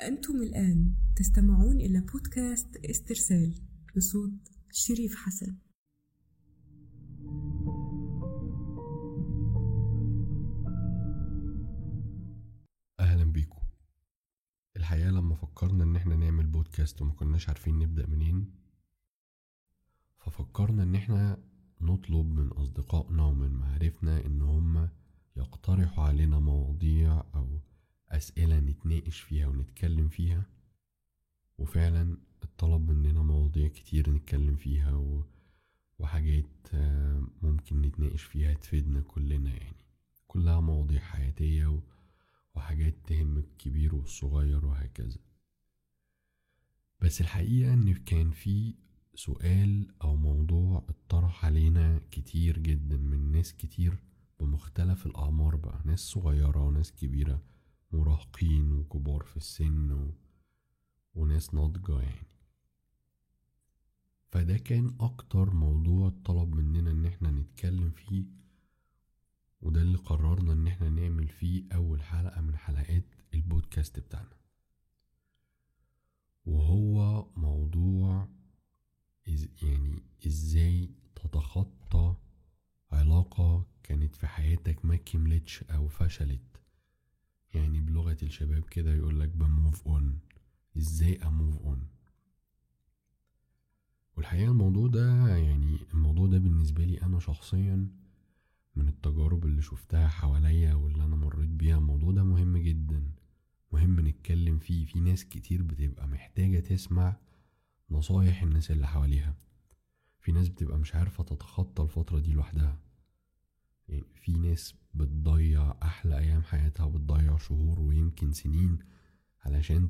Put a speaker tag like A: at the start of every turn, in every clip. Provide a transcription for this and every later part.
A: أنتم الآن تستمعون إلى بودكاست استرسال بصوت شريف حسن.
B: أهلا بيكم. الحقيقة لما فكرنا إن إحنا نعمل بودكاست وما كناش عارفين نبدأ منين ففكرنا إن إحنا نطلب من أصدقائنا ومن معارفنا إن هم يقترحوا علينا مواضيع أو أسئلة نتناقش فيها ونتكلم فيها. وفعلا اتطلب مننا مواضيع كتير نتكلم فيها و... وحاجات ممكن نتناقش فيها تفيدنا كلنا يعني. كلها مواضيع حياتية و... وحاجات تهم الكبير والصغير وهكذا. بس الحقيقة إن كان في سؤال أو موضوع اتطرح علينا كتير جدا من ناس كتير بمختلف الأعمار بقى ناس صغيرة وناس كبيرة. مراهقين وكبار في السن و... وناس ناضجة يعني. فده كان أكتر موضوع طلب مننا إن إحنا نتكلم فيه وده اللي قررنا إن إحنا نعمل فيه أول حلقة من حلقات البودكاست بتاعنا. وهو موضوع إز يعني إزاي تتخطى علاقة كانت في حياتك ما كملتش أو فشلت. يعني بلغة الشباب كده يقولك ب move on إزاي ا move on والحقيقة الموضوع ده يعني الموضوع ده بالنسبة لي أنا شخصيا من التجارب اللي شفتها حواليا واللي أنا مريت بيها الموضوع ده مهم جدا. مهم نتكلم فيه. في ناس كتير بتبقى محتاجة تسمع نصايح الناس اللي حواليها. في ناس بتبقى مش عارفة تتخطى الفترة دي لوحدها. يعني في ناس بتضيع أحلى أيام حياتها وبتضيع شهور ويمكن سنين علشان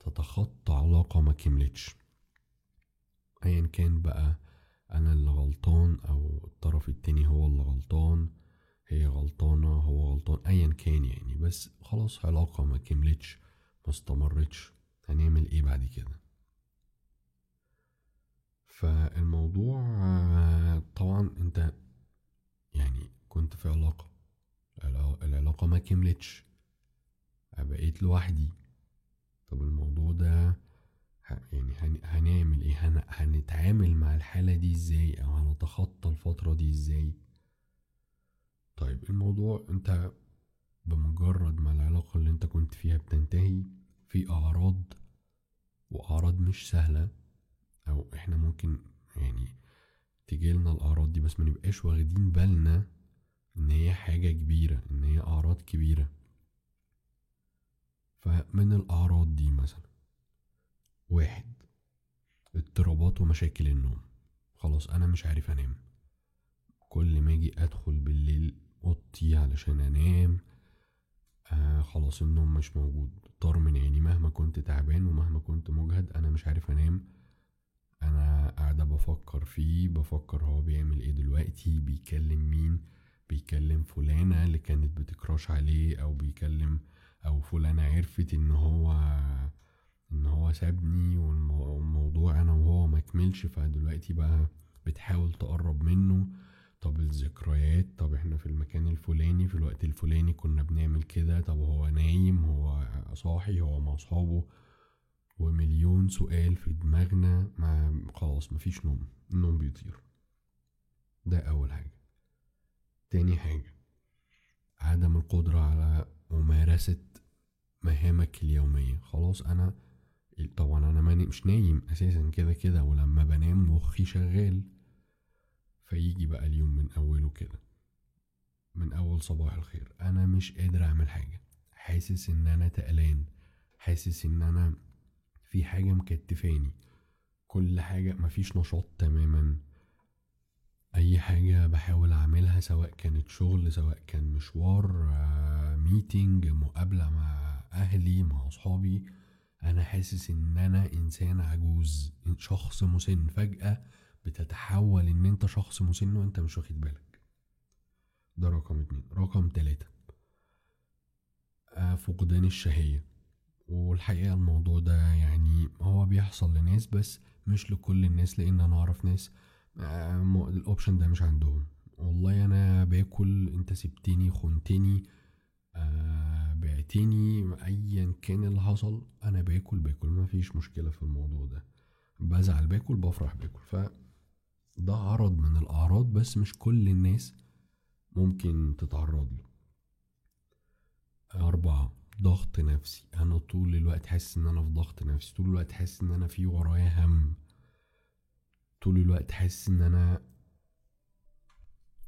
B: تتخطى علاقة ما كملتش. أيا كان بقى أنا اللي غلطان أو الطرف التاني هو اللي غلطان هي غلطانة هو غلطان أيا كان يعني. بس خلاص علاقة ما كملتش ما استمرتش. هنعمل إيه بعد كده؟ فالموضوع طبعا أنت يعني كنت في علاقة. العلاقة ما كملتش. بقيت لوحدي. طب الموضوع ده يعني هنعمل إيه؟ هنتعامل مع الحالة دي إزاي؟ أو هنتخطى الفترة دي إزاي؟ طيب الموضوع أنت بمجرد ما العلاقة اللي أنت كنت فيها بتنتهي في أعراض وأعراض مش سهلة أو إحنا ممكن يعني تجيلنا الأعراض دي بس منبقاش واخدين بالنا إن هي حاجة كبيرة إن هي أعراض كبيرة. فمن الأعراض دي مثلا واحد اضطرابات ومشاكل النوم. خلاص أنا مش عارف أنام. كل ما أجي أدخل بالليل اوضتي علشان أنام آه خلاص النوم مش موجود. طار من عيني مهما كنت تعبان ومهما كنت مجهد أنا مش عارف أنام. أنا قاعدة بفكر فيه بفكر هو بيعمل إيه دلوقتي بيكلم مين. بيكلم فلانة اللي كانت بتكراش عليه أو بيكلم أو فلانة عرفت إن هو إن هو سابني والموضوع أنا وهو ما كملش فدلوقتي بقى بتحاول تقرب منه. طب الذكريات طب إحنا في المكان الفلاني في الوقت الفلاني كنا بنعمل كده طب هو نايم هو صاحي هو مع أصحابه. ومليون سؤال في دماغنا مع خلاص مفيش نوم النوم بيطير. ده أول حاجة. تاني حاجة عدم القدرة على ممارسة مهامك اليومية. خلاص أنا طبعا أنا مش نايم أساسا كده كده ولما بنام مخي شغال. فيجي بقى اليوم من أوله كده من أول صباح الخير. أنا مش قادر أعمل حاجة. حاسس إن أنا تقلان. حاسس إن أنا في حاجة مكتفاني. كل حاجة مفيش نشاط تماما. أي حاجة بحاول أعملها سواء كانت شغل سواء كان مشوار ميتينج آه، مقابلة مع أهلي مع أصحابي أنا حاسس إن أنا إنسان عجوز شخص مسن. فجأة بتتحول إن أنت شخص مسن وأنت مش واخد بالك. ده رقم اتنين. رقم تلاتة. آه، فقدان الشهية. والحقيقة الموضوع ده يعني هو بيحصل لناس بس مش لكل الناس لأن أنا أعرف ناس الأوبشن ده مش عندهم. والله أنا باكل أنت سبتني خنتني آه بعت تاني ايا كان اللي حصل أنا باكل باكل ما فيش مشكلة في الموضوع ده. بزعل باكل بفرح باكل. ف ده عرض من الأعراض بس مش كل الناس ممكن تتعرض له. أربعة ضغط نفسي. أنا طول الوقت حاسس إن أنا في ضغط نفسي طول الوقت حاسس إن أنا في ورايا هم. طول الوقت حاسس إن أنا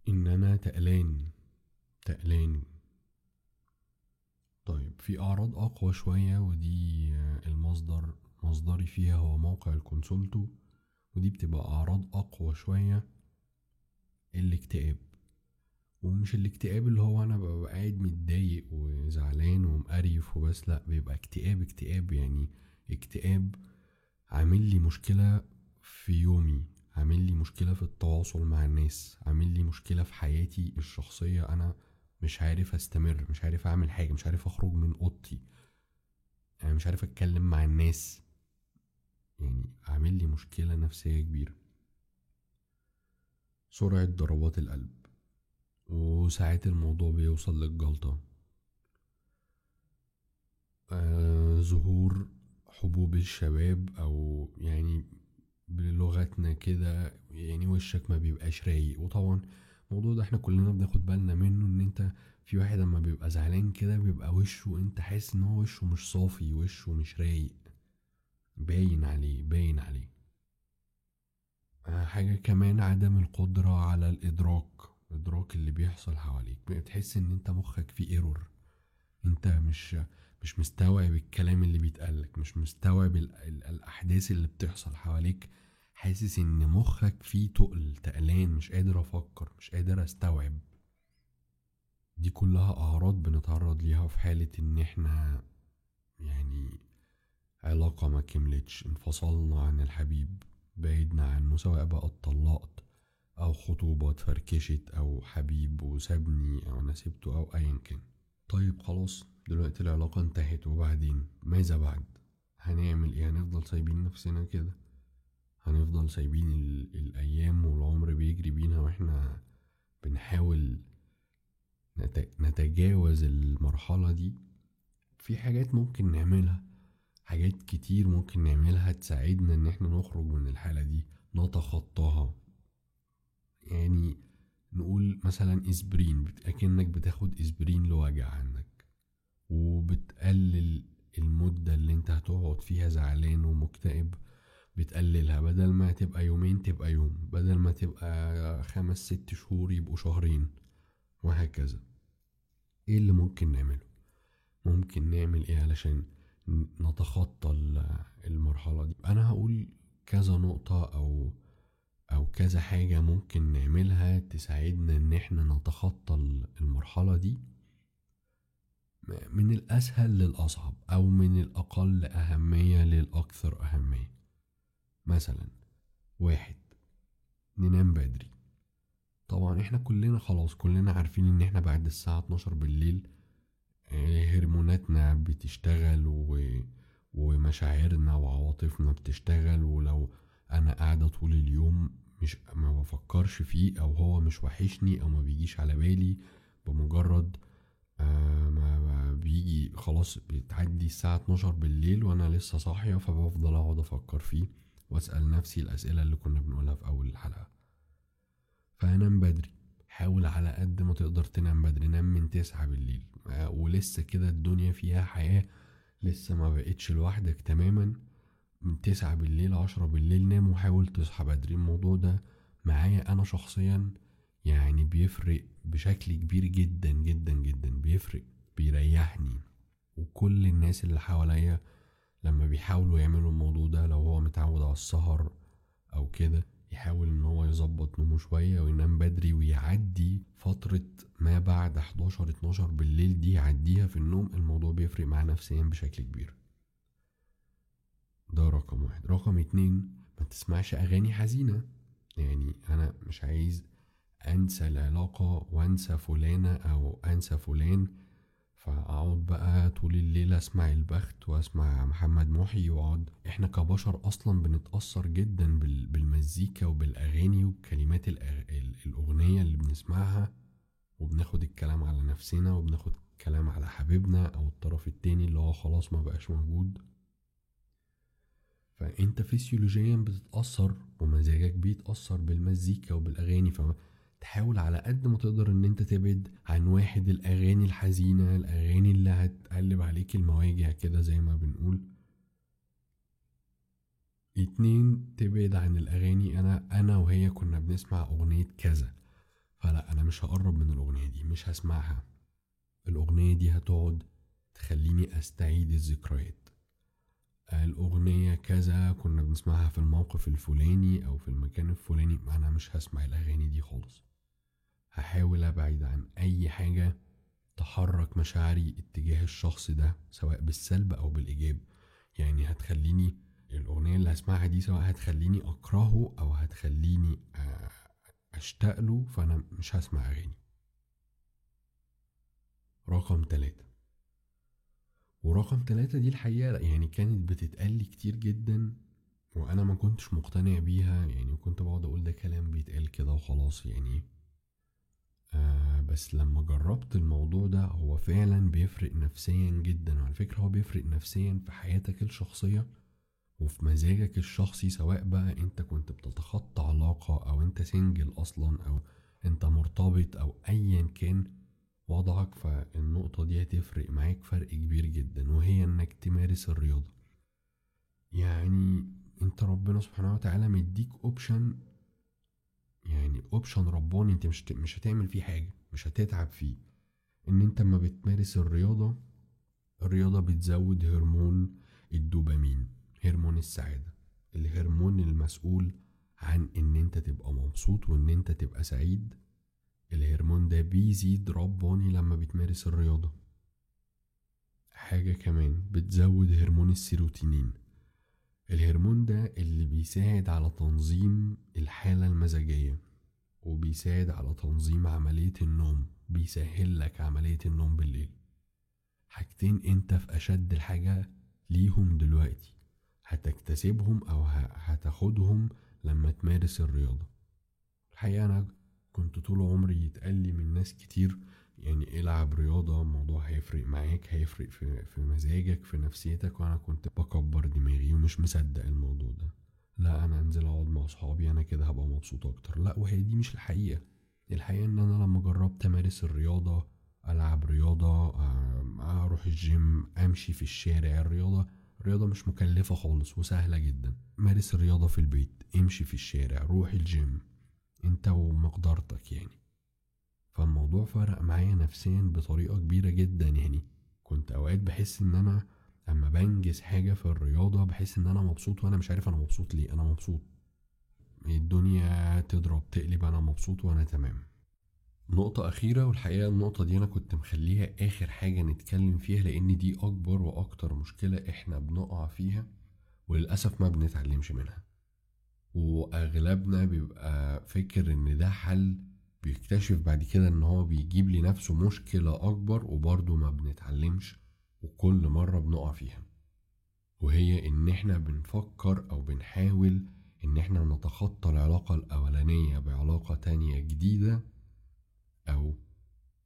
B: إن أنا تقلان تقلان. طيب في أعراض أقوى شوية ودي المصدر مصدري فيها هو موقع الكونسولتو ودي بتبقى أعراض أقوى شوية الاكتئاب. ومش الاكتئاب اللي هو أنا ببقى قاعد متضايق وزعلان ومقريف وبس لأ بيبقى اكتئاب اكتئاب يعني اكتئاب عامل لي مشكلة في يومي عامل لي مشكلة في التواصل مع الناس عامل لي مشكلة في حياتي الشخصية أنا مش عارف أستمر مش عارف أعمل حاجة مش عارف أخرج من أوضتي أنا مش عارف أتكلم مع الناس. يعني عامل لي مشكلة نفسية كبيرة. سرعة ضربات القلب. وساعات الموضوع بيوصل للجلطة. آه ظهور حبوب الشباب أو يعني بلغتنا كده يعني وشك ما بيبقاش رايق. وطبعا الموضوع ده إحنا كلنا بناخد بالنا منه إن أنت في واحد لما بيبقى زعلان كده بيبقى وشه أنت حاسس إن هو وشه مش صافي وشه مش رايق. باين عليه باين عليه. آه، حاجة كمان عدم القدرة على الإدراك. الإدراك اللي بيحصل حواليك. بتحس إن أنت مخك فيه ايرور أنت مش مش مستوعب الكلام اللي بيتقالك مش مستوعب ال- ال- الأحداث اللي بتحصل حواليك. حاسس إن مخك فيه تقل تقلان مش قادر أفكر مش قادر أستوعب. دي كلها أعراض بنتعرض ليها في حالة إن إحنا يعني علاقة ما كملتش. انفصلنا عن الحبيب بعدنا عنه سواء بقى اتطلقت أو خطوبة اتفركشت أو حبيب وسابني أو أنا سبته أو أيا كان. طيب خلاص دلوقتي العلاقة انتهت وبعدين ماذا بعد؟ هنعمل إيه؟ هنفضل سايبين نفسنا كده؟ هنفضل سايبين ال- الأيام والعمر بيجري بينا وإحنا بنحاول نت- نتجاوز المرحلة دي؟ في حاجات ممكن نعملها حاجات كتير ممكن نعملها تساعدنا إن إحنا نخرج من الحالة دي نتخطاها. يعني نقول مثلا إسبرين أكنك بتاخد إسبرين لوجع عندك. وبتقلل المدة اللي انت هتقعد فيها زعلان ومكتئب بتقللها. بدل ما تبقى يومين تبقى يوم بدل ما تبقى خمس ست شهور يبقوا شهرين وهكذا. إيه اللي ممكن نعمله؟ ممكن نعمل إيه علشان نتخطى ال- المرحلة دي؟ أنا هقول كذا نقطة أو أو كذا حاجة ممكن نعملها تساعدنا إن إحنا نتخطى ال- المرحلة دي. من الأسهل للأصعب أو من الأقل أهمية للأكثر أهمية. مثلا واحد ننام بدري. طبعا إحنا كلنا خلاص كلنا عارفين إن إحنا بعد الساعة 12 بالليل آه، هرموناتنا بتشتغل و... ومشاعرنا وعواطفنا بتشتغل ولو أنا قاعدة طول اليوم مش ما بفكرش فيه أو هو مش وحشني أو ما بيجيش على بالي بمجرد ما ما بيجي خلاص بتعدي الساعة 12 بالليل وأنا لسه صاحية فبفضل أقعد أفكر فيه وأسأل نفسي الأسئلة اللي كنا بنقولها في أول الحلقة. فأنام بدري. حاول على قد ما تقدر تنام بدري. نام من تسعة بالليل. آه، ولسه كده الدنيا فيها حياة لسه ما بقتش لوحدك تماما. من تسعة بالليل عشرة بالليل نام وحاول تصحى بدري. الموضوع ده معايا أنا شخصيا. بيفرق بشكل كبير جدا جدا جدا بيفرق بيريحني. وكل الناس اللي حواليا لما بيحاولوا يعملوا الموضوع ده لو هو متعود على السهر أو كده يحاول إن هو يظبط نومه شوية وينام بدري ويعدي فترة ما بعد 11 12 بالليل دي يعديها في النوم الموضوع بيفرق معاه نفسيا بشكل كبير. ده رقم واحد. رقم اتنين ما تسمعش أغاني حزينة. يعني أنا مش عايز أنسى العلاقة وأنسى فلانة أو أنسى فلان. فأقعد بقى طول الليل أسمع البخت وأسمع محمد محي وأقعد. إحنا كبشر أصلا بنتأثر جدا بال- بالمزيكا وبالأغاني وكلمات الأغ... ال- الأغنية اللي بنسمعها. وبناخد الكلام على نفسنا وبناخد كلام على حبيبنا أو الطرف التاني اللي هو خلاص ما بقاش موجود. فأنت فسيولوجيا بتتأثر ومزاجك بيتأثر بالمزيكا وبالأغاني. فتحاول على قد ما تقدر إن أنت تبعد عن واحد الأغاني الحزينة الأغاني اللي هتقلب عليك المواجع كده زي ما بنقول. اتنين تبعد عن الأغاني. أنا أنا وهي كنا بنسمع أغنية كذا. فلا أنا مش هقرب من الأغنية دي مش هسمعها. الأغنية دي هتقعد تخليني أستعيد الذكريات. الأغنية كذا كنا بنسمعها في الموقف الفلاني أو في المكان الفلاني أنا مش هسمع الأغاني دي خالص. هحاول أبعد عن أي حاجة تحرك مشاعري اتجاه الشخص ده سواء بالسلب أو بالإيجاب. يعني هتخليني الأغنية اللي هسمعها دي سواء هتخليني أكرهه أو هتخليني أشتاق له فأنا مش هسمع أغاني. رقم تلاتة. ورقم تلاتة دي الحقيقة يعني كانت بتتقال كتير جدا وأنا ما كنتش مقتنع بيها يعني كنت بقعد أقول ده كلام بيتقال كده وخلاص يعني آه بس لما جربت الموضوع ده هو فعلا بيفرق نفسيا جدا. وعلى فكرة هو بيفرق نفسيا في حياتك الشخصية وفي مزاجك الشخصي سواء بقى أنت كنت بتتخطى علاقة أو أنت single أصلا أو أنت مرتبط أو ايا كان وضعك. فالنقطة دي هتفرق معاك فرق كبير جدا وهي إنك تمارس الرياضة. يعني أنت ربنا سبحانه وتعالى مديك option يعني option رباني انت مش مش هتعمل فيه حاجة مش هتتعب فيه. ان انت اما بتمارس الرياضة الرياضة بتزود هرمون الدوبامين هرمون السعادة. الهرمون المسؤول عن ان انت تبقى مبسوط وان انت تبقى سعيد الهرمون ده بيزيد رباني لما بتمارس الرياضة. حاجة كمان بتزود هرمون السيروتونين. الهرمون ده اللي بيساعد على تنظيم الحالة المزاجية وبيساعد على تنظيم عملية النوم بيسهل لك عملية النوم بالليل. حاجتين انت في اشد الحاجة ليهم دلوقتي هتكتسبهم أو هتاخدهم لما تمارس الرياضة. الحقيقة أنا كنت طول عمري يتقال لي من ناس كتير يعني العب رياضة الموضوع هيفرق معاك هيفرق في, في مزاجك في نفسيتك وأنا كنت بكبر دماغي ومش مصدق الموضوع ده. لا أنا انزل أقعد مع أصحابي أنا كده هبقى مبسوط أكتر. لا وهي دي مش الحقيقة. الحقيقة إن أنا لما جربت أمارس الرياضة ألعب رياضة أروح الجيم أمشي في الشارع الرياضة الرياضة مش مكلفة خالص وسهلة جدا. مارس الرياضة في البيت امشي في الشارع روح الجيم. أنت ومقدرتك يعني. فالموضوع فرق معايا نفسيا بطريقة كبيرة جدا. يعني كنت أوقات بحس إن أنا اما بنجز حاجة في الرياضة بحس إن أنا مبسوط وأنا مش عارف أنا مبسوط ليه. أنا مبسوط. الدنيا تضرب تقلب أنا مبسوط وأنا تمام. نقطة أخيرة والحقيقة النقطة دي أنا كنت مخليها آخر حاجة نتكلم فيها لأن دي أكبر وأكتر مشكلة إحنا بنقع فيها وللأسف ما بنتعلمش منها. وأغلبنا بيبقى فكر إن ده حل بيكتشف بعد كده إن هو بيجيب لنفسه مشكلة أكبر وبرضه ما بنتعلمش وكل مرة بنقع فيها. وهي إن إحنا بنفكر أو بنحاول إن إحنا نتخطى العلاقة الأولانية بعلاقة تانية جديدة أو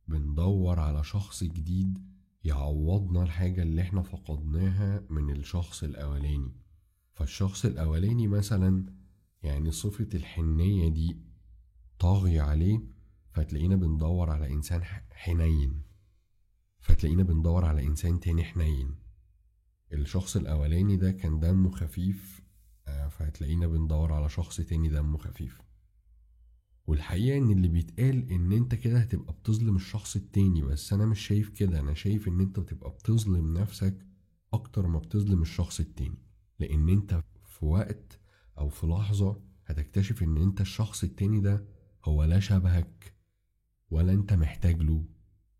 B: بندور على شخص جديد يعوضنا الحاجة اللي إحنا فقدناها من الشخص الأولاني. فالشخص الأولاني مثلا يعني صفة الحنية دي طاغية عليه فتلاقينا بندور على إنسان حنين. فتلاقينا بندور على إنسان تاني حنين. الشخص الأولاني ده كان دمه خفيف آه، فهتلاقينا بندور على شخص تاني دمه خفيف. والحقيقة إن اللي بيتقال إن أنت كده هتبقى بتظلم الشخص التاني بس أنا مش شايف كده. أنا شايف إن أنت بتبقى بتظلم نفسك أكتر ما بتظلم الشخص التاني. لأن أنت في وقت أو في لحظة هتكتشف إن أنت الشخص التاني ده هو لا شبهك ولا انت محتاج له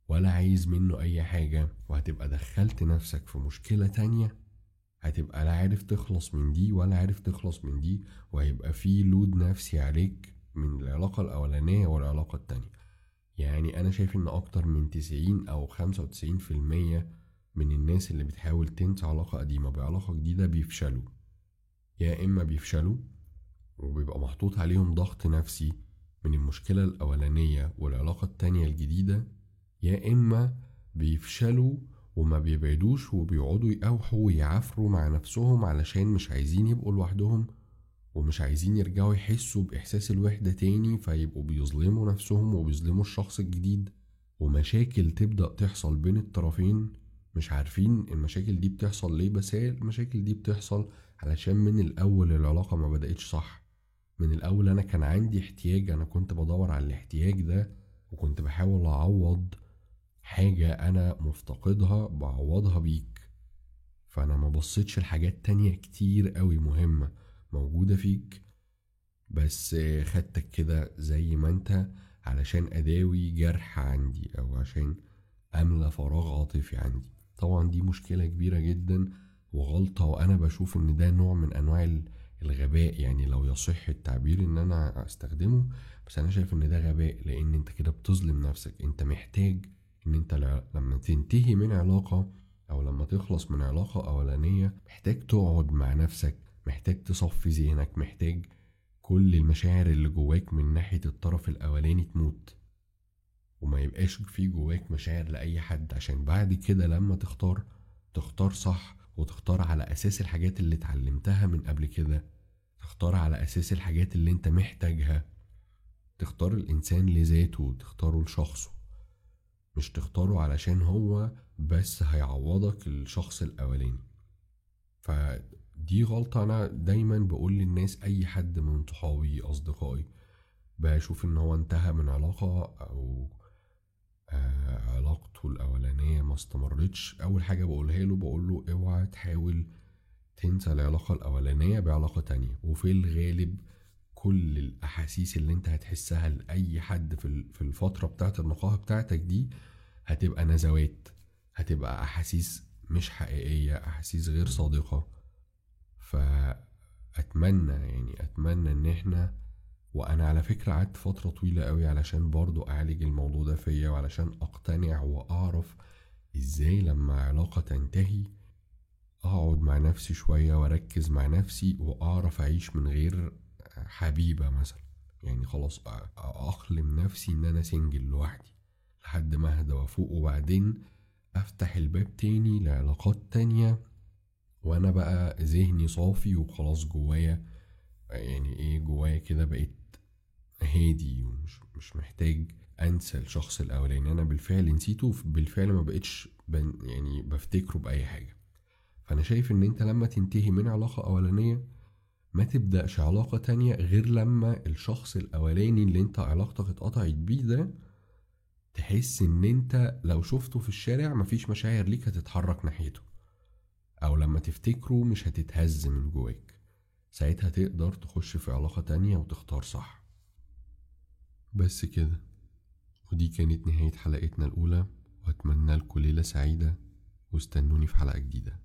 B: ولا عايز منه أي حاجة وهتبقى دخلت نفسك في مشكلة تانية هتبقى لا عارف تخلص من دي ولا عارف تخلص من دي وهيبقى في لود نفسي عليك من العلاقة الأولانية والعلاقة التانية. يعني أنا شايف إن أكتر من تسعين أو خمسة وتسعين في المية من الناس اللي بتحاول تنسى علاقة قديمة بعلاقة جديدة بيفشلوا. يا إما بيفشلوا وبيبقى محطوط عليهم ضغط نفسي من المشكلة الأولانية والعلاقة التانية الجديدة يا إما بيفشلوا وما بيبعدوش وبيقعدوا يقاوحوا ويعافروا مع نفسهم علشان مش عايزين يبقوا لوحدهم ومش عايزين يرجعوا يحسوا بإحساس الوحدة تاني فيبقوا بيظلموا نفسهم وبيظلموا الشخص الجديد. ومشاكل تبدأ تحصل بين الطرفين. مش عارفين المشاكل دي بتحصل ليه بس هي المشاكل دي بتحصل علشان من الأول العلاقة ما بدأتش صح. من الأول أنا كان عندي احتياج أنا كنت بدور على الاحتياج ده وكنت بحاول أعوض حاجة أنا مفتقدها بعوضها بيك. فأنا ما بصيتش لحاجات تانية كتير قوي مهمة موجودة فيك. بس خدتك كده زي ما أنت علشان أداوي جرح عندي أو عشان أملى فراغ عاطفي عندي. طبعا دي مشكلة كبيرة جدا وغلطة وأنا بشوف إن ده نوع من أنواع الغباء يعني لو يصح التعبير إن أنا أستخدمه بس أنا شايف إن ده غباء لأن أنت كده بتظلم نفسك. أنت محتاج إن أنت لما تنتهي من علاقة أو لما تخلص من علاقة أولانية محتاج تقعد مع نفسك محتاج تصفي ذهنك محتاج كل المشاعر اللي جواك من ناحية الطرف الأولاني تموت. وما يبقاش في جواك مشاعر لأي حد عشان بعد كده لما تختار تختار صح وتختار على أساس الحاجات اللي اتعلمتها من قبل كده تختار على أساس الحاجات اللي أنت محتاجها. تختار الإنسان لذاته تختاره لشخصه. مش تختاره علشان هو بس هيعوضك الشخص الأولاني. فدي غلطة أنا دايما بقول للناس أي حد من صحابي أصدقائي بشوف إن هو انتهى من علاقة أو آه علاقته الأولانية ما استمرتش أول حاجة بقولها له بقوله اوعى تحاول تنسى العلاقة الأولانية بعلاقة تانية. وفي الغالب كل الأحاسيس اللي انت هتحسها لأي حد في الفترة بتاعت النقاهة بتاعتك دي هتبقى نزوات هتبقى أحاسيس مش حقيقية أحاسيس غير صادقة. فأتمنى يعني أتمنى إن إحنا وأنا على فكرة قعدت فترة طويلة قوي علشان برضو أعالج الموضوع ده فيا وعلشان أقتنع وأعرف إزاي لما علاقة تنتهي أقعد مع نفسي شوية وأركز مع نفسي وأعرف أعيش من غير حبيبة مثلا. يعني خلاص أخلم نفسي إن أنا سنجل لوحدي لحد ما أهدى وأفوق وبعدين أفتح الباب تاني لعلاقات تانية وأنا بقى ذهني صافي وخلاص جوايا يعني إيه جوايا كده بقيت هادي ومش مش محتاج أنسى الشخص الأولاني. أنا بالفعل نسيته بالفعل ما بقتش يعني بفتكره بأي حاجة. فأنا شايف إن أنت لما تنتهي من علاقة أولانية ما تبدأش علاقة تانية غير لما الشخص الأولاني اللي أنت علاقتك اتقطعت بيه ده تحس إن أنت لو شفته في الشارع مفيش مشاعر ليك هتتحرك ناحيته أو لما تفتكره مش هتتهز من جواك. ساعتها تقدر تخش في علاقة تانية وتختار صح. بس كده. ودي كانت نهاية حلقتنا الأولى وأتمنى لكم ليلة سعيدة واستنوني في حلقة جديدة.